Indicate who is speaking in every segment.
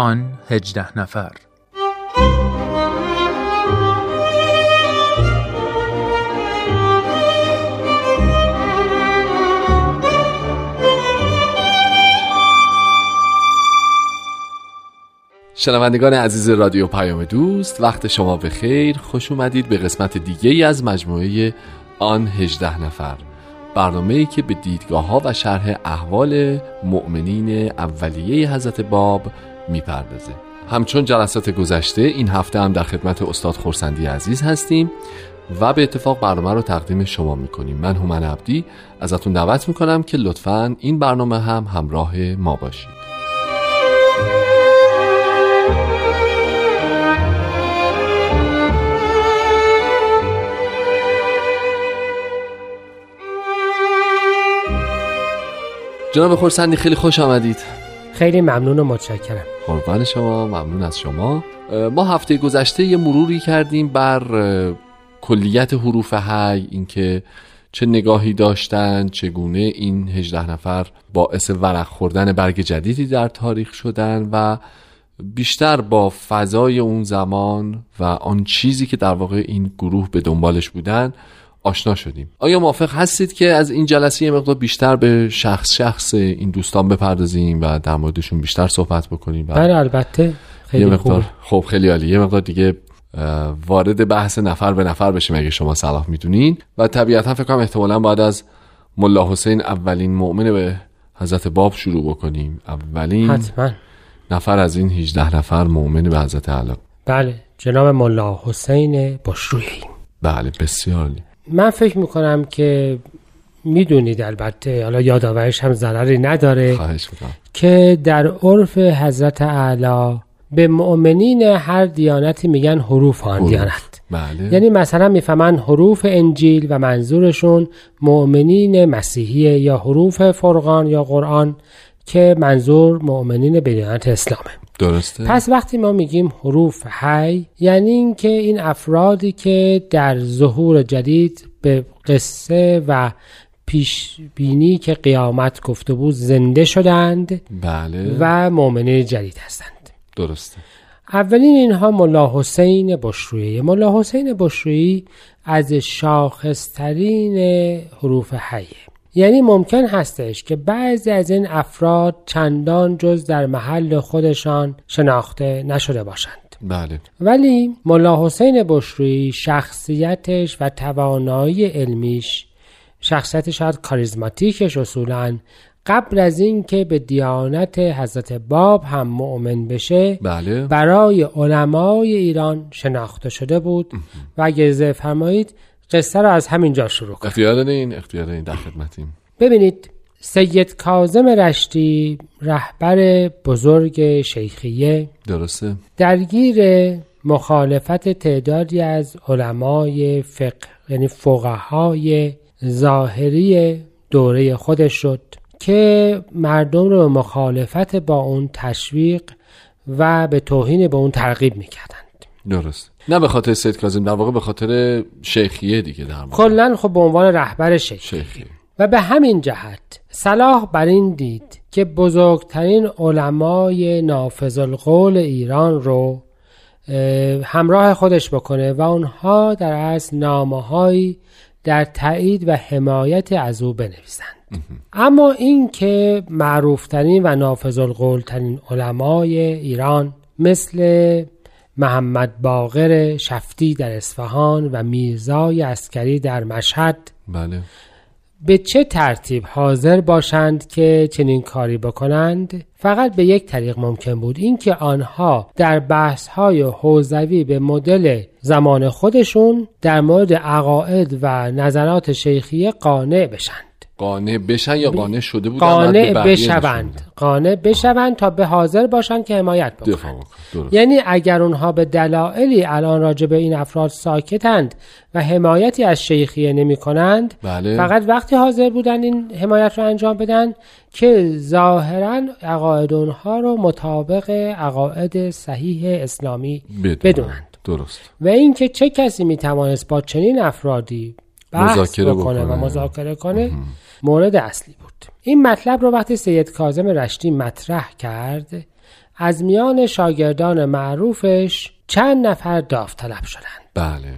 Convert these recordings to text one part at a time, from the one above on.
Speaker 1: آن هجده نفر.
Speaker 2: شنوندگان عزیز رادیو پیام دوست وقت شما به خیر. خوش اومدید به قسمت دیگه ای از مجموعه آن هجده نفر. برنامه ای که به دیدگاه ها و شرح احوال مؤمنین اولیه حضرت باب می‌پردازه. همچون جلسات گذشته این هفته هم در خدمت استاد خورسندی عزیز هستیم و به اتفاق برنامه رو تقدیم شما می‌کنیم. من هومن عبدی ازتون دعوت می‌کنم که لطفا این برنامه هم همراه ما باشید. جناب خورسندی خیلی خوش آمدید.
Speaker 3: خیلی ممنون و متشکرم.
Speaker 2: قربان شما ممنون از شما. ما هفته گذشته یه مروری کردیم بر کلیت حروف هی اینکه چه نگاهی داشتن چگونه این هجده نفر باعث ورق خوردن برگ جدیدی در تاریخ شدن و بیشتر با فضای اون زمان و آن چیزی که در واقع این گروه به دنبالش بودن آشنا شدیم. آیا موافق هستید که از این جلسه یه مقدار بیشتر به شخص شخص این دوستان بپردازیم و در موردشون بیشتر صحبت بکنیم
Speaker 3: بله البته. خیلی
Speaker 2: یه مقدار خب خیلی عالی. یه مقدار دیگه وارد بحث نفر به نفر بشیم اگه شما صلاح می‌دونین. و طبیعتا فکر کنم احتمالا بعد از ملا حسین اولین مؤمن به حضرت باب شروع بکنیم. اولین
Speaker 3: حتما.
Speaker 2: نفر از این 18 نفر مؤمن به حضرت علا
Speaker 3: بله جناب ملا حسین باشرویی
Speaker 2: بله بسیار
Speaker 3: من فکر می‌کنم که می‌دونید البته حالا یادآوریش هم ضرری نداره که در عرف حضرت اعلی به مؤمنین هر دیانتی میگن حروف آن دیانت.
Speaker 2: بله.
Speaker 3: یعنی مثلا می‌فهمن حروف انجیل و منظورشون مؤمنین مسیحی یا حروف فرقان یا قرآن. که منظور مؤمنین به دیانت اسلامه.
Speaker 2: درسته؟
Speaker 3: پس وقتی ما میگیم حروف هی یعنی اینکه این افرادی که در ظهور جدید به قصه و پیش بینی که قیامت گفته بود زنده شدند
Speaker 2: بله.
Speaker 3: و مؤمنین جدید هستند.
Speaker 2: درسته.
Speaker 3: اولین اینها ملا حسین بشرویی ملا حسین بشرویی از شاخصترین حروف حیه. یعنی ممکن هستش که بعضی از این افراد چندان جز در محل خودشان شناخته نشده باشند.
Speaker 2: بله.
Speaker 3: ولی ملا حسین بشرویی شخصیتش و توانایی علمیش شخصیت شاید کاریزماتیکش اصولا قبل از اینکه به دیانت حضرت باب هم مؤمن بشه
Speaker 2: بله.
Speaker 3: برای علمای ایران شناخته شده بود. و اگر فرمایید قصه رو از همینجا شروع کنیم.
Speaker 2: اختیار دارین اختیار دارین در خدمتیم.
Speaker 3: ببینید سید کازم رشتی رهبر بزرگ شیخیه
Speaker 2: درسته.
Speaker 3: درگیر مخالفت تعدادی از علمای فقه یعنی فقهای ظاهری دوره خودش شد که مردم رو به مخالفت با اون تشویق و به توهین به اون ترغیب می‌کردند
Speaker 2: درست. نه به خاطر سید کاظم در واقع به خاطر شیخیه دیگه در واقع
Speaker 3: کلا خب به عنوان رهبر شیخیه.
Speaker 2: شیخی
Speaker 3: و به همین جهت صلاح بر این دید که بزرگترین علمای نافذ القول ایران رو همراه خودش بکنه و اونها در اصل نامه در تایید و حمایت از او بنویسند. اما این که معروفترین و نافذ القول ترین علمای ایران مثل محمد باقر شفتی در اصفهان و میرزای اسکری در مشهد.
Speaker 2: بله.
Speaker 3: به چه ترتیب حاضر باشند که چنین کاری بکنند؟ فقط به یک طریق ممکن بود اینکه آنها در بحث های حوزوی به مدل زمان خودشون در مورد عقاید و نظرات شیخیه قانع بشند
Speaker 2: قانع بشن یا قانع شده بودن
Speaker 3: قانع بشوند. قانع بشوند تا به حاضر باشند که حمایت بکنند. یعنی اگر اونها به دلایلی الان راجع به این افراد ساکتند و حمایتی از شیخیه نمی کنند
Speaker 2: بله.
Speaker 3: فقط وقتی حاضر بودن این حمایت رو انجام بدن که ظاهرا عقاید اونها رو مطابق عقاید صحیح اسلامی بدونند.
Speaker 2: درست.
Speaker 3: و اینکه چه کسی می توانست با چنین افرادی بحث
Speaker 2: مذاکره
Speaker 3: بکنه
Speaker 2: بکنه.
Speaker 3: و مذاکره کنه مورد اصلی بود. این مطلب رو وقتی سید کاظم رشتی مطرح کرد از میان شاگردان معروفش چند نفر داوطلب شدند.
Speaker 2: بله.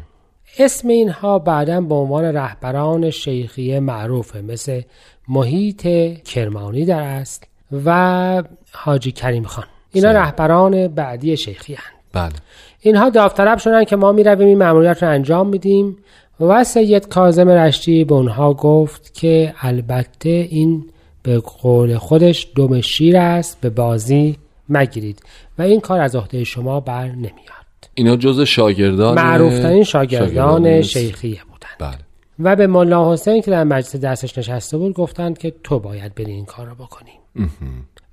Speaker 3: اسم اینها بعدا به عنوان رهبران شیخیه معروفه مثل محیط کرمانی در است و حاجی کریم خان. اینا. رهبران بعدی شیخی هن.
Speaker 2: بله.
Speaker 3: اینها داوطلب شدن که ما می رویم این مأموریت رو انجام میدیم. و سید کاظم رشتی به اونها گفت که البته این به قول خودش دم شیر است به بازی مگیرید و این کار از عهده شما بر نمیاد.
Speaker 2: اینا جز شاگردان
Speaker 3: معروفترین شاگردان شیخیه بودند
Speaker 2: بله
Speaker 3: و به ملا حسین که در مجلس دستش نشسته بود گفتند که تو باید بری این کار رو بکنی.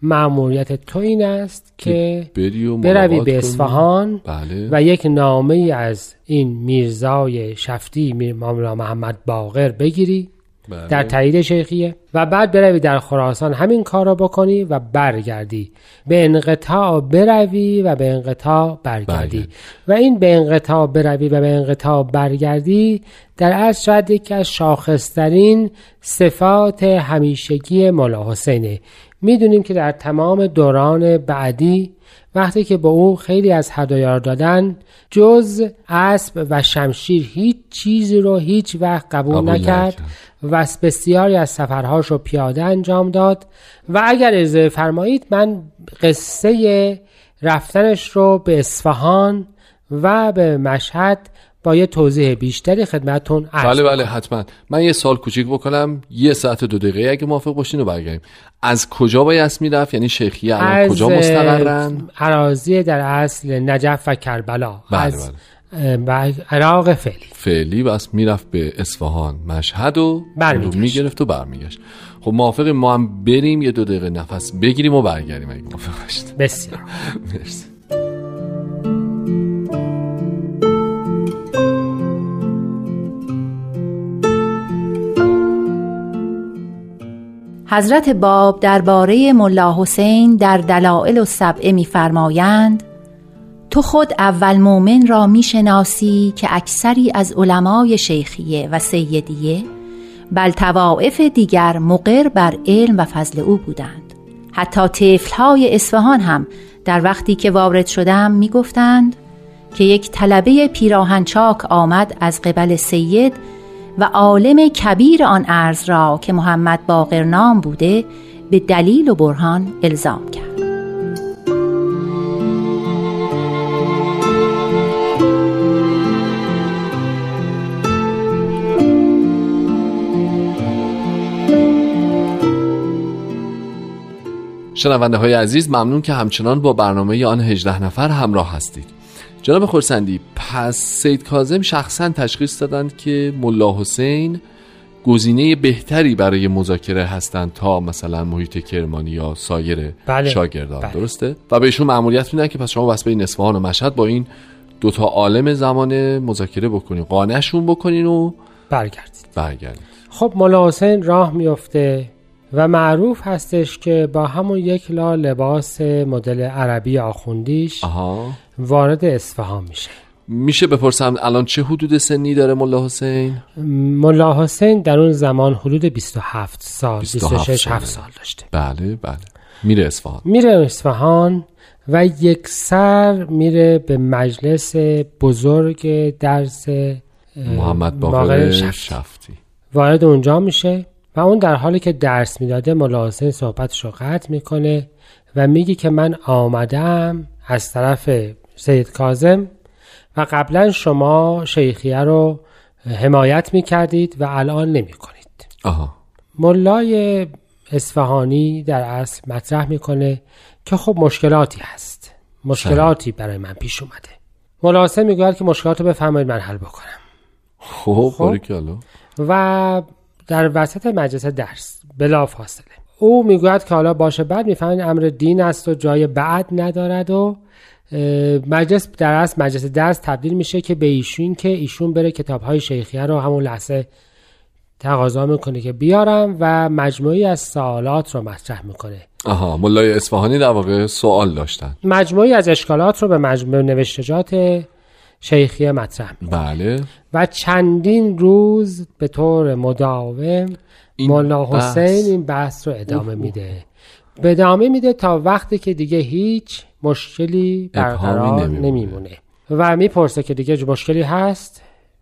Speaker 3: مأموریت تو این است که
Speaker 2: بری و
Speaker 3: بروی به. اصفهان
Speaker 2: بله.
Speaker 3: و یک نامه از این میرزای شفتی ماملا محمد باقر بگیری.
Speaker 2: بله.
Speaker 3: در تایید شیخیه و بعد بروی در خراسان همین کار را بکنی و برگردی به انقطاع بروی و به انقطاع برگردی
Speaker 2: برگردی.
Speaker 3: و این به انقطاع بروی و به انقطاع برگردی در اصل شاید یکی از شاخصترین صفات همیشگی مولا حسینه می‌دونیم که در تمام دوران بعدی وقتی که به او خیلی از هدایا را دادن جز اسب و شمشیر هیچ چیزی رو هیچ وقت قبول,
Speaker 2: قبول
Speaker 3: نکرد. و بسیاری از سفرهاش رو پیاده انجام داد و اگر از فرمایید من قصه رفتنش رو به اصفهان و به مشهد با یه توضیح بیشتری خدمتون عرض
Speaker 2: بله بله حتما. من یه سال کوچیک بکنم یه ساعت دو دقیقه اگه موافق باشین و برگردیم. از کجا بایست می‌رفت یعنی شیخیه الان
Speaker 3: از
Speaker 2: کجا مستقرن؟
Speaker 3: عراضی در اصل نجف و کربلا.
Speaker 2: بله،
Speaker 3: از اه، و عراق فعلی.
Speaker 2: فعلی بس می‌رفت به اصفهان. مشهد و
Speaker 3: برمیگشت.
Speaker 2: رو می‌گرفت و برمیگشت. خب موافقیم ما هم بریم یه دو دقیقه نفس بگیریم و برگردیم اگه موافق باشید.
Speaker 3: بسیار.
Speaker 2: مرسی.
Speaker 1: حضرت باب درباره ملا حسین در دلائل و سبعه می‌فرمایند تو خود اول مؤمن را می‌شناسی که اکثری از علمای شیخیه و سیدیه بل توائف دیگر مقر بر علم و فضل او بودند. حتی طفلهای اصفهان هم در وقتی که وارد شدم می‌گفتند که یک طلبه پیراهنچاک آمد از قبل سید و عالم کبیر آن ارز را که محمد باقر نام بوده به دلیل و برهان الزام کرد.
Speaker 2: شنونده های عزیز ممنون که همچنان با برنامه آن 18 نفر همراه هستید. جناب خورسندی پس سید کاظم شخصا تشخیص دادند که ملا حسین گزینه بهتری برای مذاکره هستند تا مثلا محیط کرمانی یا سایر
Speaker 3: بله.
Speaker 2: شاگردان.
Speaker 3: بله.
Speaker 2: درسته؟ و بهشون مأموریت میدن که پس شما بس به اصفهان و مشهد با این دوتا عالم زمان مذاکره بکنین. قانعشون بکنین و
Speaker 3: برگردید.
Speaker 2: برگردید.
Speaker 3: خب مولا حسین راه میفته و معروف هستش که با همون یک لا لباس مدل عربی آخوندیش
Speaker 2: آها.
Speaker 3: وارد اصفهان میشه.
Speaker 2: میشه بپرسم الان چه حدود سنی داره ملا حسین؟
Speaker 3: ملا حسین در اون زمان حدود 27 سال
Speaker 2: 27
Speaker 3: 26
Speaker 2: ساله.
Speaker 3: 7 سال داشته.
Speaker 2: بله بله. میره اصفهان.
Speaker 3: میره اصفهان و یک سر میره به مجلس بزرگ درس
Speaker 2: محمد
Speaker 3: باقر. شفتی. وارد اونجا میشه. و اون در حالی که درس می‌داده مولا حسین صحبتش رو قطع می‌کنه و میگه که من آمدم از طرف سید کازم و قبلا شما شیخیه رو حمایت می‌کردید و الان نمی‌کنید.
Speaker 2: آها.
Speaker 3: ملای اصفهانی در اصل مطرح می‌کنه که خب مشکلاتی هست. مشکلاتی برای من پیش اومده. مولا حسین می‌گوید که مشکلات رو بفرمایید من حل بکنم.
Speaker 2: خب. باریکلا.
Speaker 3: و در وسط مجلس درس. بلا فاصله او می‌گوید که حالا باشه بعد می‌فهمید امر دین است و جای بعد ندارد و مجلس در اصل مجلس درس تبدیل میشه که به ایشون که ایشون بره کتاب های شیخیه رو همون لحظه تقاضا می‌کنه که بیارم و مجموعی از سوالات رو مطرح می‌کنه.
Speaker 2: آها ملای اصفهانی در واقع سوال داشتن.
Speaker 3: مجموعی از اشکالات رو به مجموع نوشتجات شیخیه مطرح می‌کنه.
Speaker 2: بله.
Speaker 3: و چندین روز به طور مداوم
Speaker 2: این
Speaker 3: مولا
Speaker 2: بحث.
Speaker 3: حسین این بحث رو ادامه میده. به ادامه میده تا وقتی که دیگه هیچ مشکلی برقرار نمیمونه. و می‌پرسه که دیگه مشکلی هست؟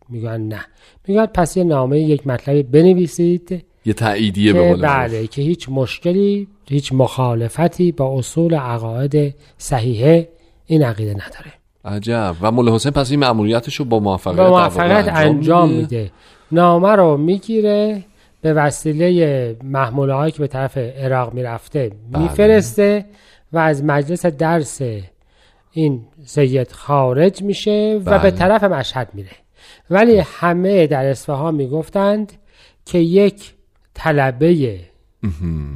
Speaker 3: میگن نه. میگن پس یه نامه یک مطلبی بنویسید.
Speaker 2: یه تاییدیه به
Speaker 3: بله که هیچ مشکلی هیچ مخالفتی با اصول عقاید صحیحه این عقیده نداره.
Speaker 2: عجب و مولا حسین پس این مأموریتش رو با موفقیت,
Speaker 3: با موفقیت انجام, میده. نامه رو می‌گیره به وسیله محموله هایی که به طرف عراق می‌رفته بله. میفرسته و از مجلس درس این سید خارج میشه و به بله. طرف مشهد میره ولی همه در اصفهان می‌گفتند که یک طلبه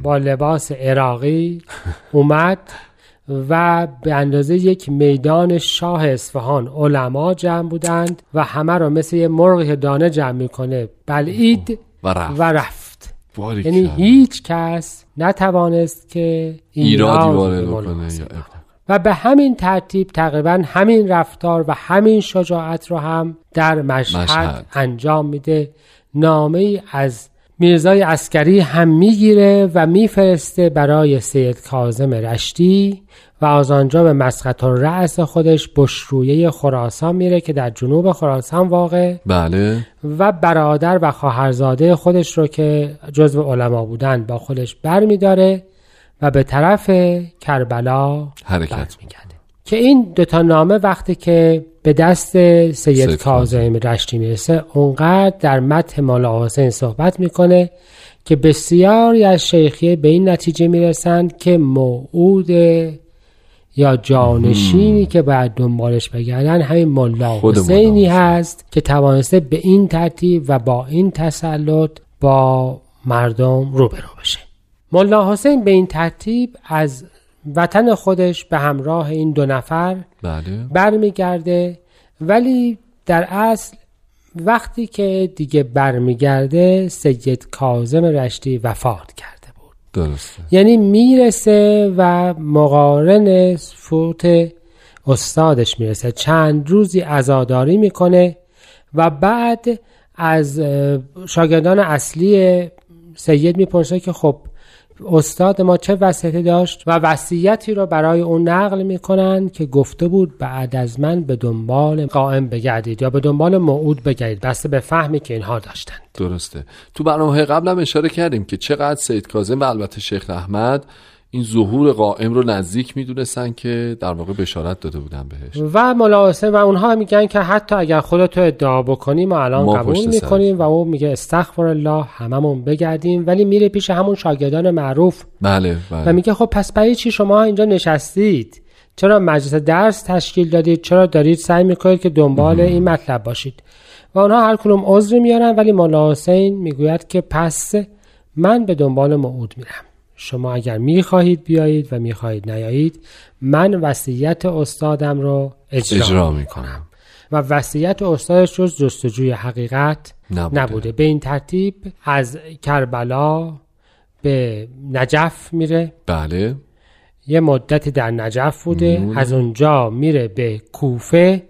Speaker 3: با لباس عراقی اومد و به اندازه یک میدان شاه اصفهان علما جمع بودند و همه رو مثل یه مرغی که دانه جمع می‌کنه. بلعید و رفت, و رفت. یعنی هیچ کس نتوانست که
Speaker 2: ایرادی وارد کنه.
Speaker 3: و به همین ترتیب تقریبا همین رفتار و همین شجاعت رو هم در مشهد, مشهد. انجام میده. نامه از میرزای اسکری هم می‌گیره و میفرسته برای سید کازم رشتی و از آنجا به مسقط رأس خودش بشرویه خراسان میره که در جنوب خراسان واقع.
Speaker 2: بله.
Speaker 3: و برادر و خواهرزاده خودش رو که جزو علما بودن با خودش بر میداره و به طرف کربلا
Speaker 2: حرکت.
Speaker 3: می‌کرده که این دوتا نامه وقتی که به دست سید, کاظم رشتی می‌رسه اونقدر در متن مولا حسین صحبت می‌کنه که بسیاری از شیخیه به این نتیجه می‌رسند که موعود یا جانشینی که باید دنبالش بگردن همین ملا حسینی هست که توانسته به این ترتیب و با این تسلط با مردم روبرو بشه. ملا حسین به این ترتیب از وطن خودش به همراه این دو نفر
Speaker 2: بله.
Speaker 3: برمیگرده. ولی در اصل وقتی که دیگه برمیگرده سید کازم رشتی وفات کرده بود.
Speaker 2: درسته.
Speaker 3: یعنی می‌رسه و مقارن فوت استادش می‌رسه. چند روزی ازاداری می‌کنه و بعد از شاگردان اصلی سید می‌پرسه که خب استاد ما چه وسیعتی داشت و وصیتی رو برای اون نقل می‌کنن که گفته بود بعد از من به دنبال قائم بگردید یا به دنبال موعود بگردید. بسته به فهمی که اینها داشتند.
Speaker 2: درسته. تو برنامه قبلم اشاره کردیم که چقدر سید کاظم و البته شیخ احمد این ظهور قائم رو نزدیک می‌دونستن که در واقع بشارت داده بودن بهش.
Speaker 3: و ملاحظه و اونها میگن که حتی اگر خودتو ادعا بکنی ما الان ما قبول می‌کنیم و اون میگه استغفر الله هممون بگردیم ولی میره پیش همون شاگردان معروف.
Speaker 2: بله, بله.
Speaker 3: و میگه خب پس برای چی شما اینجا نشستید؟ چرا مجلس درس تشکیل دادید؟ چرا دارید سعی می‌کنید که دنبال این مطلب باشید؟ و اونها هر کدوم عذری میارن ولی مولا حسین می‌گوید که پس من به دنبال موعود میرم. شما اگر می‌خواهید بیایید و می‌خواهید نیایید من وصیت استادم رو اجرا, اجرا می‌کنم. و وصیت استادش جز جستجوی حقیقت نبوده. نبوده. به این ترتیب از کربلا به نجف میره.
Speaker 2: بله.
Speaker 3: یه مدتی در نجف بوده. از اونجا میره به کوفه.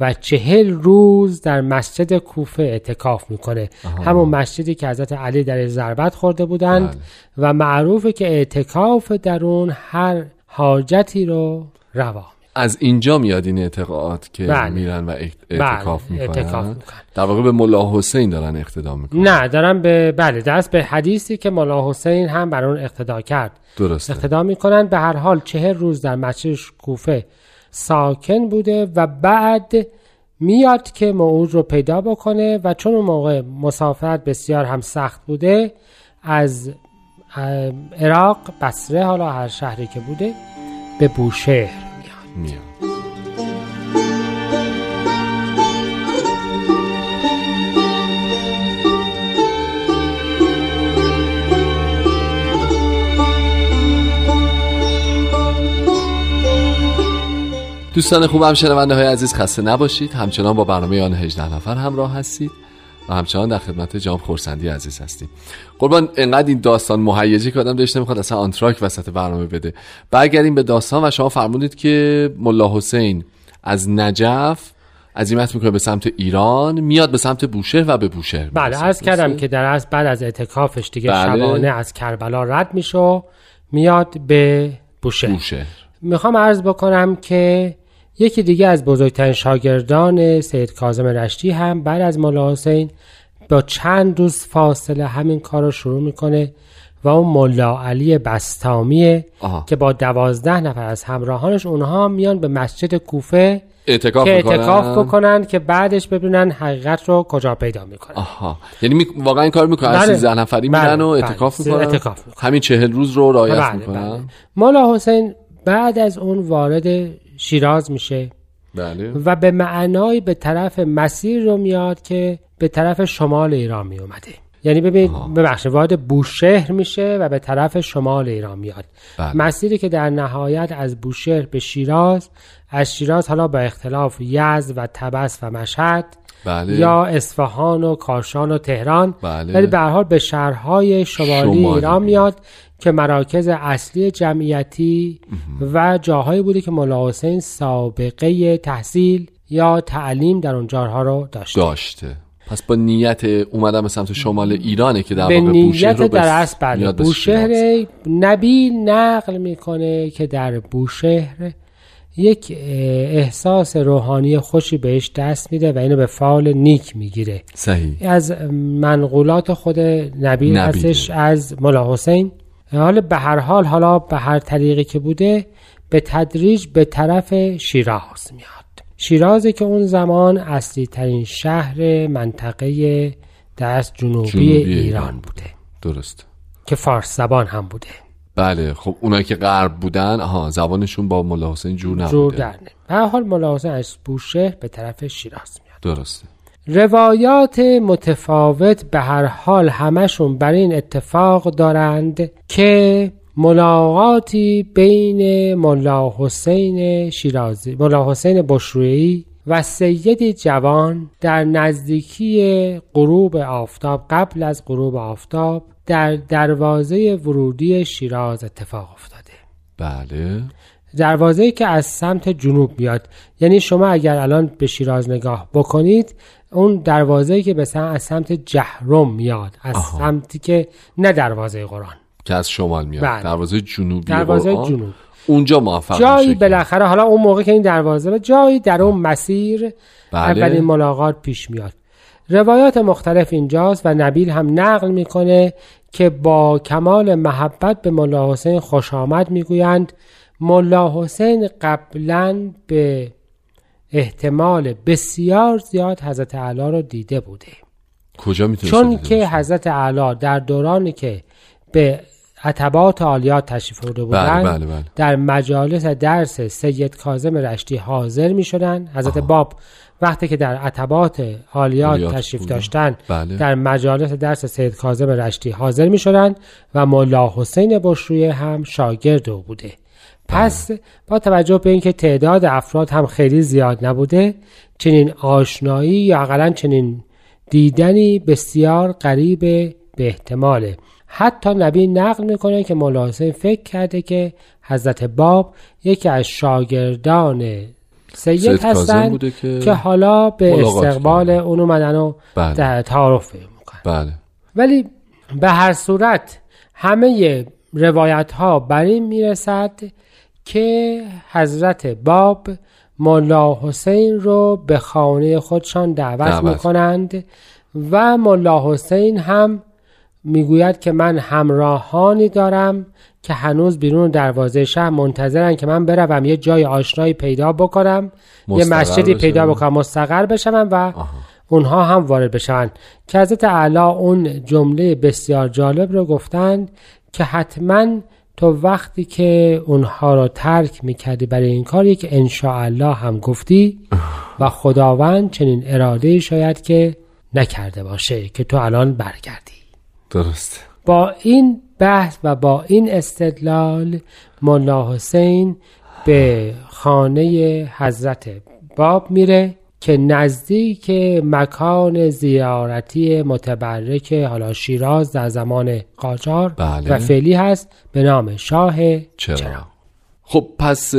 Speaker 3: و چهل روز در مسجد کوفه اعتکاف می‌کنه. همون مسجدی که حضرت علی در ضربت خورده بودند بله. و معروفه که اعتکاف در اون هر حاجتی رو روا
Speaker 2: از اینجا میاد این اعتقاد که بله. میرن و اعتکاف بله. می‌کنن؟ در واقع به ملا حسین دارن اقتدا می‌کنن.
Speaker 3: نه دارن به بله دست به حدیثی که ملا حسین هم بر اون اقتدا کرد.
Speaker 2: درسته.
Speaker 3: اقتدا می‌کنن. به هر حال چهر روز در مسجد کوفه ساکن بوده و بعد میاد که موعود رو پیدا بکنه و چون اون موقع مسافرت بسیار هم سخت بوده از عراق بصره حالا هر شهری که بوده به بوشهر میاد,
Speaker 2: دوستان خوبم شنونده های عزیز خسته نباشید. همچنان با برنامه آن 18 نفر همراه هستید و همچنان در خدمت جام خورسندی عزیز هستیم. قربان انقدر این داستان مهیجی که آدم داشته نمی‌خواد اصلا آنتراک وسط برنامه بده. برگردیم به داستان و شما فرمودید که ملا حسین از نجف عزیمت می‌کنه به سمت ایران میاد به سمت بوشهر و به بوشهر
Speaker 3: بله عرض کردم که در از بعد از اعتکافش دیگه بله. شبانه از کربلا رد میشه میاد به بوشهر.
Speaker 2: بوشهر.
Speaker 3: می‌خوام عرض بکنم که یکی دیگه از بزرگترین شاگردان سید کاظم رشتی هم بعد از مولا حسین با چند روز فاصله همین کار رو شروع می‌کنه و اون ملا علی بستامیه
Speaker 2: آها.
Speaker 3: که با دوازده نفر از همراهانش اونها میان به مسجد کوفه
Speaker 2: اعتکاف
Speaker 3: که
Speaker 2: می‌کنن
Speaker 3: اعتکاف بکنن که بعدش ببینن حقیقت رو کجا پیدا می‌کنن
Speaker 2: آها یعنی می... واقعا این کار می‌کنن
Speaker 3: بله.
Speaker 2: 13 نفری میرن
Speaker 3: بله،
Speaker 2: و
Speaker 3: بله.
Speaker 2: اعتکاف می‌کنن
Speaker 3: اعتکاف می‌کنن.
Speaker 2: همین چهل روز رو رعایت
Speaker 3: بله،
Speaker 2: می‌کنن
Speaker 3: بله. مولا حسین بعد از اون وارد شیراز میشه.
Speaker 2: بله.
Speaker 3: و به معنای به طرف مسیر رو میاد که به طرف شمال ایران می اومده یعنی ببینید ببخشید وارد بوشهر میشه و به طرف شمال ایران میاد.
Speaker 2: بله.
Speaker 3: مسیری که در نهایت از بوشهر به شیراز از شیراز حالا با اختلاف یزد و تبس و مشهد
Speaker 2: بله.
Speaker 3: یا اصفهان و کاشان و تهران.
Speaker 2: بله.
Speaker 3: ولی به هر حال به شهرهای شمالی
Speaker 2: شمالی.
Speaker 3: ایران
Speaker 2: میاد.
Speaker 3: که مراکز اصلی جمعیتی و جاهایی بوده که مولا حسین سابقه تحصیل یا تعلیم در اون جاها رو داشته.
Speaker 2: داشته. پس با نیت اومدن به سمت شمال ایرانه که در
Speaker 3: به
Speaker 2: واقع بوشهر رو
Speaker 3: در
Speaker 2: بس-
Speaker 3: بله. بوشهر. نبی نقل می‌کنه که در بوشهر یک احساس روحانی خوشی بهش دست میده و اینو به فعال نیک می‌گیره.
Speaker 2: صحیح.
Speaker 3: از منقولات خود
Speaker 2: نبیله.
Speaker 3: هستش از مولا حسین. حالا به هر حال حالا به هر طریقی که بوده به تدریج به طرف شیراز میاد. شیرازی که اون زمان اصلی ترین شهر منطقه دست جنوبی,
Speaker 2: جنوبی
Speaker 3: ایران
Speaker 2: ایران
Speaker 3: بوده.
Speaker 2: درست.
Speaker 3: که فارس زبان هم بوده.
Speaker 2: بله خب اونایی که غرب بودن آها زبانشون با مولا حسین جور
Speaker 3: جور
Speaker 2: نبوده
Speaker 3: در به هر حال مولا حسین از بوشهر به طرف شیراز میاد.
Speaker 2: درسته.
Speaker 3: روایات متفاوت به هر حال همشون بر این اتفاق دارند که ملاقاتی بین ملا حسین شیرازی ملا حسین بشرویی و سیدی جوان در نزدیکی غروب آفتاب قبل از غروب آفتاب در دروازه ورودی شیراز اتفاق افتاده.
Speaker 2: بله.
Speaker 3: دروازه‌ای که از سمت جنوب میاد یعنی شما اگر الان به شیراز نگاه بکنید اون دروازه‌ای که به سمت از سمت جهرم میاد از
Speaker 2: آها.
Speaker 3: سمتی که نه دروازه قرآن
Speaker 2: که از شمال میاد
Speaker 3: بله.
Speaker 2: دروازه جنوبی
Speaker 3: دروازه
Speaker 2: قرآن.
Speaker 3: جنوب
Speaker 2: اونجا موفق
Speaker 3: جایی بالاخره حالا اون موقع که این دروازه به جایی در اون مسیر
Speaker 2: بله.
Speaker 3: اولین ملاقات پیش میاد روایات مختلف اینجاست و نبیل هم نقل می‌کنه که با کمال محبت به ملا حسین خوش آمد می‌گویند ملا حسین قبلا به احتمال بسیار زیاد حضرت اعلی رو دیده بوده
Speaker 2: کجا می‌تونه
Speaker 3: چون که حضرت اعلی در دورانی که به عتبات عالیات تشریف برده بودند
Speaker 2: بله، بله، بله.
Speaker 3: در مجالس درس سید کاظم رشتی حاضر می شدن حضرت باب وقتی که در عتبات عالیات تشریف
Speaker 2: بودن.
Speaker 3: داشتن
Speaker 2: بله.
Speaker 3: در مجالس درس سید کاظم رشتی حاضر می شدن و مولا حسین بشرویه هم شاگرد او بوده پس با توجه به اینکه تعداد افراد هم خیلی زیاد نبوده چنین آشنایی یا اقلا چنین دیدنی بسیار قریب به احتماله حتی نبی نقل می‌کنه که مولا حسین فکر کرده که حضرت باب یکی از شاگردان سید, هستند
Speaker 2: بوده که
Speaker 3: که حالا به استقبال. اون اومدن و
Speaker 2: بله.
Speaker 3: در تعارف می‌کنن
Speaker 2: بله
Speaker 3: ولی به هر صورت همه روایت ها بر این می‌رسد که حضرت باب ملا حسین رو به خانه خودشان دعوت,
Speaker 2: دعوت.
Speaker 3: می‌کنند و ملا حسین هم می‌گوید که من همراهانی دارم که هنوز بیرون دروازه شهر منتظرن که من بروم یه جای آشنایی پیدا بکنم یه مسجدی پیدا. بکنم مستقر بشم و اونها هم وارد بشن که حضرت اعلی اون جمله بسیار جالب رو گفتند که حتما تو وقتی که اونها رو ترک می‌کردی برای این کار یک انشاءالله هم گفتی و خداوند چنین اراده شاید که نکرده باشه که تو الان برگردی.
Speaker 2: درست
Speaker 3: با این بحث و با این استدلال ملا حسین به خانه حضرت باب میره. که نزدیک مکان زیارتی متبرک حالا شیراز در زمان قاجار
Speaker 2: بله.
Speaker 3: و فعلی هست به نام شاه
Speaker 2: چرا,
Speaker 3: چرا.
Speaker 2: خب پس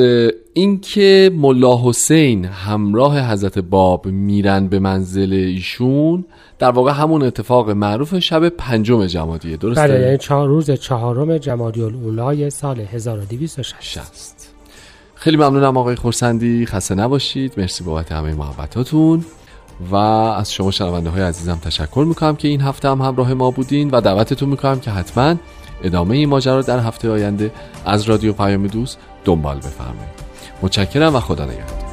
Speaker 2: اینکه ملا حسین همراه حضرت باب میرن به منزل ایشون در واقع همون اتفاق معروف شب پنجم جمادیه درسته؟
Speaker 3: بله یعنی چهار روز چهارم جمادی الاولای سال 1260
Speaker 2: خیلی ممنونم آقای خورسندی. خسته نباشید. مرسی بابت همه محبتاتون. و از شما شنونده های عزیزم تشکر می‌کنم که این هفته هم همراه ما بودین و دعوتتون می‌کنم که حتما ادامه این ماجرا در هفته آینده از رادیو پیام دوست دنبال بفرمایید. متشکرم و خدا نگهدار.